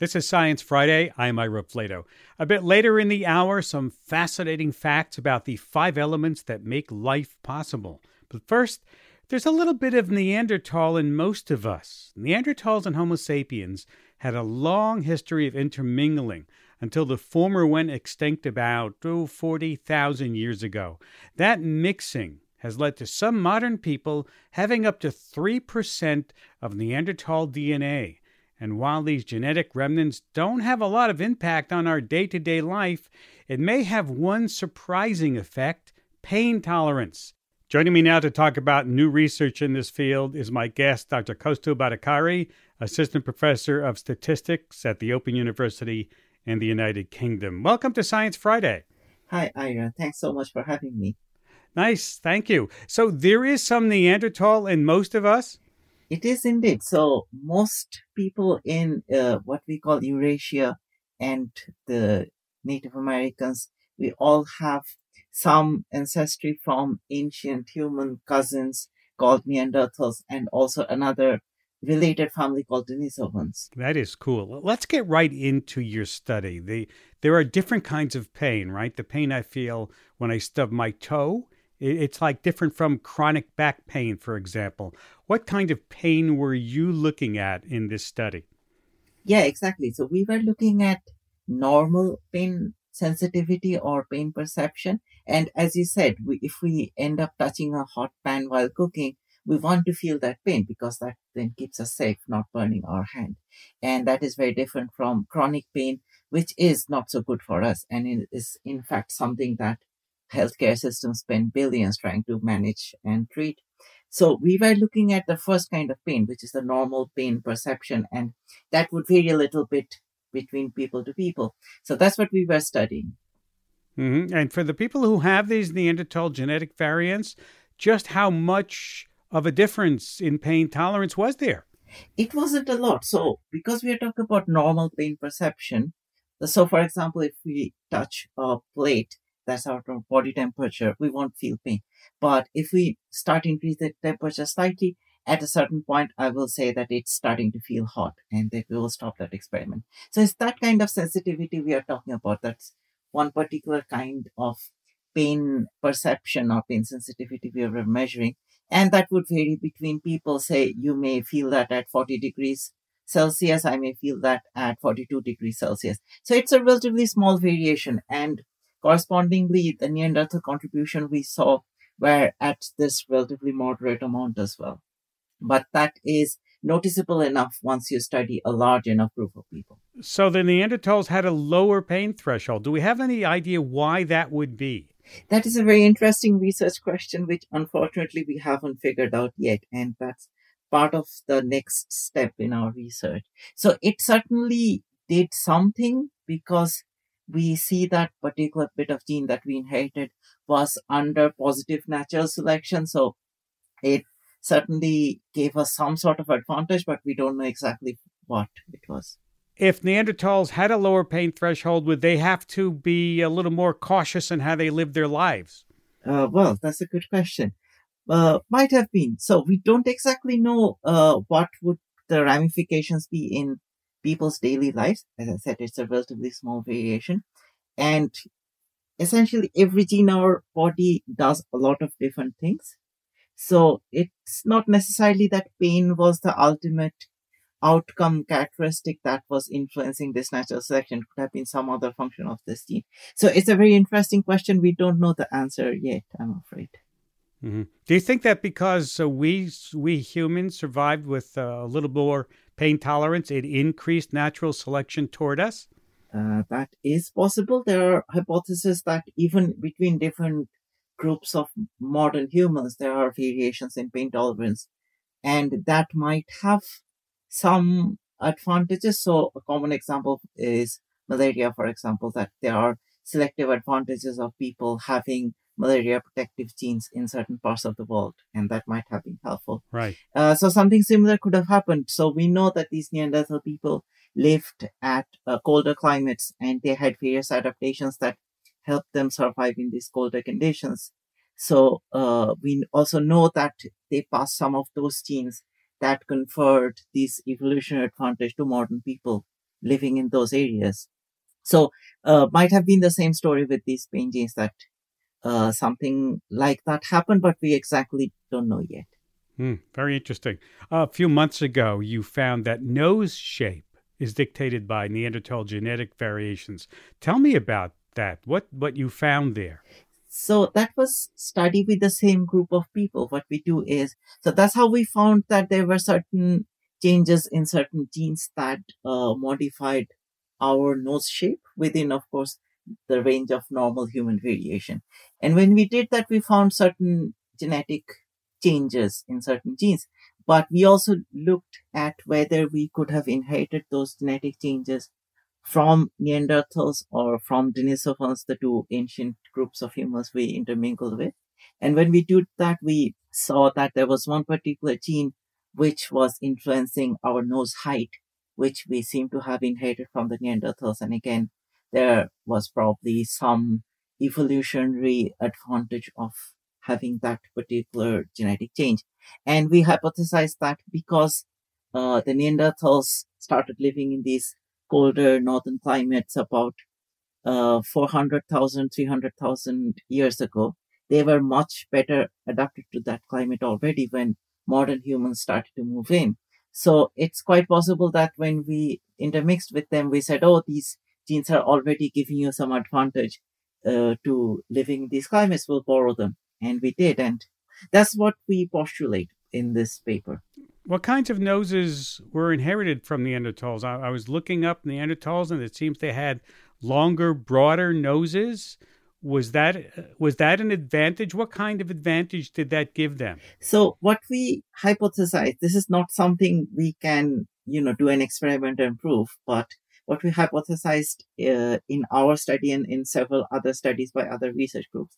This is Science Friday. I'm Ira Flatow. A bit later in the hour, some fascinating facts about the five elements that make life possible. But first, there's a little bit of Neanderthal in most of us. Neanderthals and Homo sapiens had a long history of intermingling until the former went extinct about oh, 40,000 years ago. That mixing has led to some modern people having up to 3% of Neanderthal DNA. And while these genetic remnants don't have a lot of impact on our day to day life, it may have one surprising effect pain tolerance. Joining me now to talk about new research in this field is my guest, Dr. Kaustubh Bhattacharya, Assistant Professor of Statistics at the Open University in the United Kingdom. Welcome to Science Friday. Hi, Ira. Thanks so much for having me. Nice, thank you. So, there is some Neanderthal in most of us? It is indeed. So most people in uh, what we call Eurasia and the Native Americans, we all have some ancestry from ancient human cousins called Neanderthals and also another related family called Denisovans. That is cool. Let's get right into your study. The, there are different kinds of pain, right? The pain I feel when I stub my toe it's like different from chronic back pain, for example. What kind of pain were you looking at in this study? Yeah, exactly. So we were looking at normal pain sensitivity or pain perception. And as you said, we, if we end up touching a hot pan while cooking, we want to feel that pain because that then keeps us safe, not burning our hand. And that is very different from chronic pain, which is not so good for us. And it is in fact something that healthcare systems spend billions trying to manage and treat. So we were looking at the first kind of pain, which is the normal pain perception, and that would vary a little bit between people to people. So that's what we were studying. Mm-hmm. And for the people who have these Neanderthal genetic variants, just how much of a difference in pain tolerance was there? It wasn't a lot. So, because we are talking about normal pain perception, so for example, if we touch a plate, that's our body temperature, we won't feel pain. But if we start increase the temperature slightly, at a certain point, I will say that it's starting to feel hot and that we will stop that experiment. So it's that kind of sensitivity we are talking about. That's one particular kind of pain perception or pain sensitivity we are measuring. And that would vary between people. Say you may feel that at 40 degrees Celsius. I may feel that at 42 degrees Celsius. So it's a relatively small variation. And Correspondingly, the Neanderthal contribution we saw were at this relatively moderate amount as well. But that is noticeable enough once you study a large enough group of people. So the Neanderthals had a lower pain threshold. Do we have any idea why that would be? That is a very interesting research question, which unfortunately we haven't figured out yet. And that's part of the next step in our research. So it certainly did something because we see that particular bit of gene that we inherited was under positive natural selection. So it certainly gave us some sort of advantage, but we don't know exactly what it was. If Neanderthals had a lower pain threshold, would they have to be a little more cautious in how they lived their lives? Uh, well, that's a good question. Uh, might have been. So we don't exactly know uh, what would the ramifications be in people's daily lives. As I said, it's a relatively small variation. And essentially every gene our body does a lot of different things. So it's not necessarily that pain was the ultimate outcome characteristic that was influencing this natural selection. Could have been some other function of this gene. So it's a very interesting question. We don't know the answer yet, I'm afraid. Mm-hmm. Do you think that because uh, we we humans survived with uh, a little more pain tolerance, it increased natural selection toward us? Uh, that is possible. There are hypotheses that even between different groups of modern humans, there are variations in pain tolerance, and that might have some advantages. So, a common example is malaria, for example, that there are selective advantages of people having malaria protective genes in certain parts of the world, and that might have been helpful. Right. Uh, so something similar could have happened. So we know that these Neanderthal people lived at uh, colder climates, and they had various adaptations that helped them survive in these colder conditions. So uh, we also know that they passed some of those genes that conferred this evolutionary advantage to modern people. living in those areas. So, uh, might have been the same story with these pain genes that uh, something like that happened, but we exactly don't know yet. Hmm, very interesting. a few months ago, you found that nose shape is dictated by Neanderthal genetic variations. Tell me about that. What what you found there? So that was study with the same group of people. What we do is so that's how we found that there were certain changes in certain genes that uh, modified our nose shape within, of course, the range of normal human variation. And when we did that, we found certain genetic changes in certain genes. But we also looked at whether we could have inherited those genetic changes from Neanderthals or from Denisovans, the two ancient groups of humans we intermingled with. And when we did that, we saw that there was one particular gene which was influencing our nose height, which we seem to have inherited from the Neanderthals. And again, there was probably some evolutionary advantage of having that particular genetic change. And we hypothesized that because uh, the Neanderthals started living in these colder northern climates about uh, 400,000, 300,000 years ago, they were much better adapted to that climate already when modern humans started to move in. So it's quite possible that when we intermixed with them, we said, oh, these genes are already giving you some advantage uh, to living in these climates, we'll borrow them. And we did. And that's what we postulate in this paper. What kinds of noses were inherited from Neanderthals? I, I was looking up Neanderthals, and it seems they had longer, broader noses. Was that was that an advantage? What kind of advantage did that give them? So, what we hypothesize, this is not something we can, you know, do an experiment and prove, but what we hypothesized uh, in our study and in several other studies by other research groups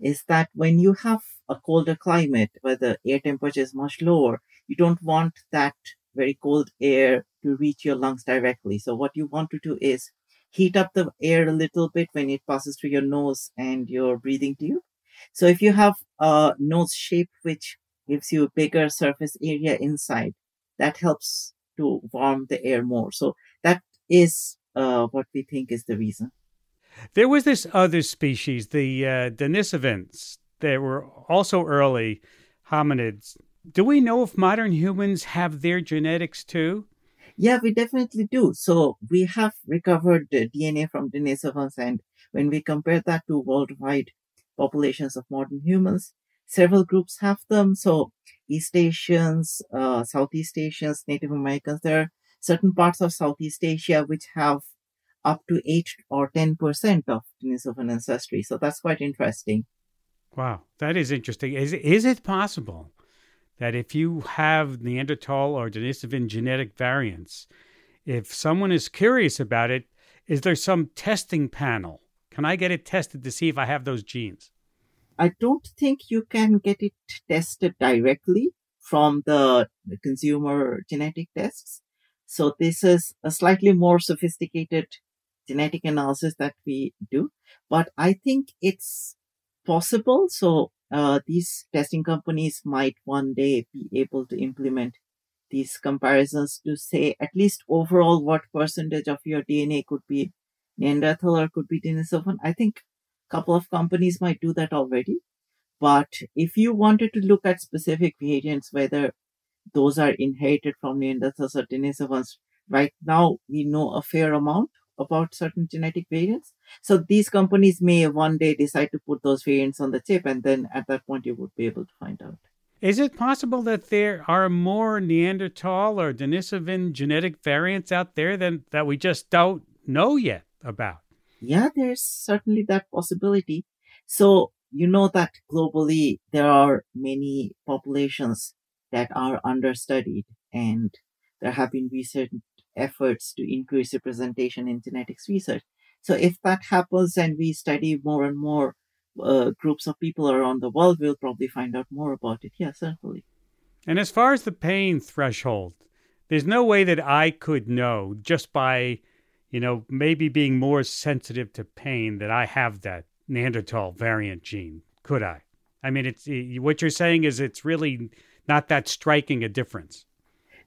is that when you have a colder climate where the air temperature is much lower, you don't want that very cold air to reach your lungs directly. So what you want to do is heat up the air a little bit when it passes through your nose and your breathing tube. So if you have a nose shape which gives you a bigger surface area inside, that helps to warm the air more. So is uh, what we think is the reason. There was this other species, the uh, Denisovans. They were also early hominids. Do we know if modern humans have their genetics too? Yeah, we definitely do. So we have recovered the DNA from Denisovans, and when we compare that to worldwide populations of modern humans, several groups have them. So East Asians, uh, Southeast Asians, Native Americans, there are certain parts of Southeast Asia which have up to 8 or 10% of Denisovan ancestry. So that's quite interesting. Wow, that is interesting. Is, is it possible that if you have Neanderthal or Denisovan genetic variants, if someone is curious about it, is there some testing panel? Can I get it tested to see if I have those genes? I don't think you can get it tested directly from the consumer genetic tests. So this is a slightly more sophisticated genetic analysis that we do, but I think it's possible. So uh, these testing companies might one day be able to implement these comparisons to say at least overall what percentage of your DNA could be Neanderthal or could be Denisovan. I think a couple of companies might do that already. But if you wanted to look at specific variants, whether those are inherited from Neanderthals or Denisovans, right now we know a fair amount about certain genetic variants. So these companies may one day decide to put those variants on the chip, and then at that point you would be able to find out. Is it possible that there are more Neanderthal or Denisovan genetic variants out there than that we just don't know yet about? Yeah, there's certainly that possibility. So you know that globally there are many populations that are understudied and there have been recent efforts to increase representation in genetics research. So if that happens and we study more and more uh, groups of people around the world, we'll probably find out more about it. Yeah, certainly. And as far as the pain threshold, there's no way that I could know just by, you know, maybe being more sensitive to pain that I have that Neanderthal variant gene, could I? I mean, it's what you're saying is it's really not that striking a difference.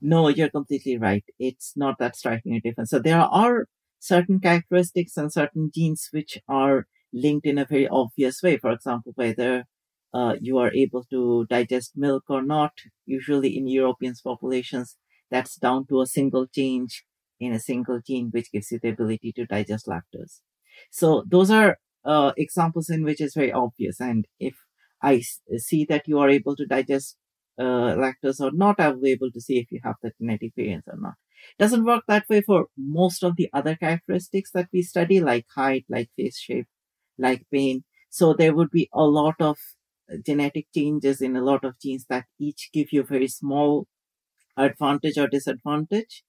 No, you're completely right. It's not that striking a difference. So there are certain characteristics and certain genes which are linked in a very obvious way. For example, whether uh, you are able to digest milk or not. Usually in European populations, that's down to a single change in a single gene, which gives you the ability to digest lactose. So those are uh, examples in which it's very obvious. And if I see that you are able to digest uh, lactose or not, I will be able to see if you have the genetic variants or not. Doesn't work that way for most of the other characteristics that we study, like height, like face shape, like pain. So there would be a lot of genetic changes in a lot of genes that each give you very small advantage or disadvantage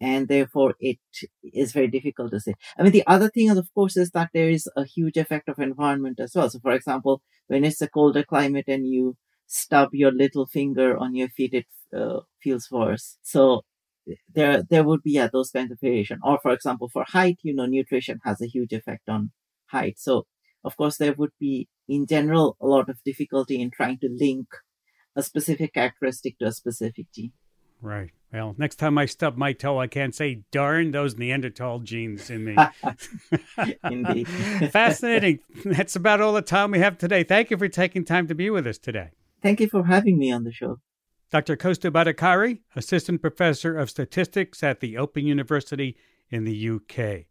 and therefore it is very difficult to say. I mean, the other thing, of course, is that there is a huge effect of environment as well. So, for example, when it's a colder climate and you stub your little finger on your feet, it uh, feels worse. So, there there would be yeah, those kinds of variation. Or, for example, for height, you know, nutrition has a huge effect on height. So, of course, there would be, in general, a lot of difficulty in trying to link a specific characteristic to a specific gene. Right. Well, next time I stub my toe, I can't say, darn those Neanderthal genes in me. Indeed. Fascinating. That's about all the time we have today. Thank you for taking time to be with us today. Thank you for having me on the show. Dr. Kaustubh Bhattacharya, Assistant Professor of Statistics at the Open University in the UK.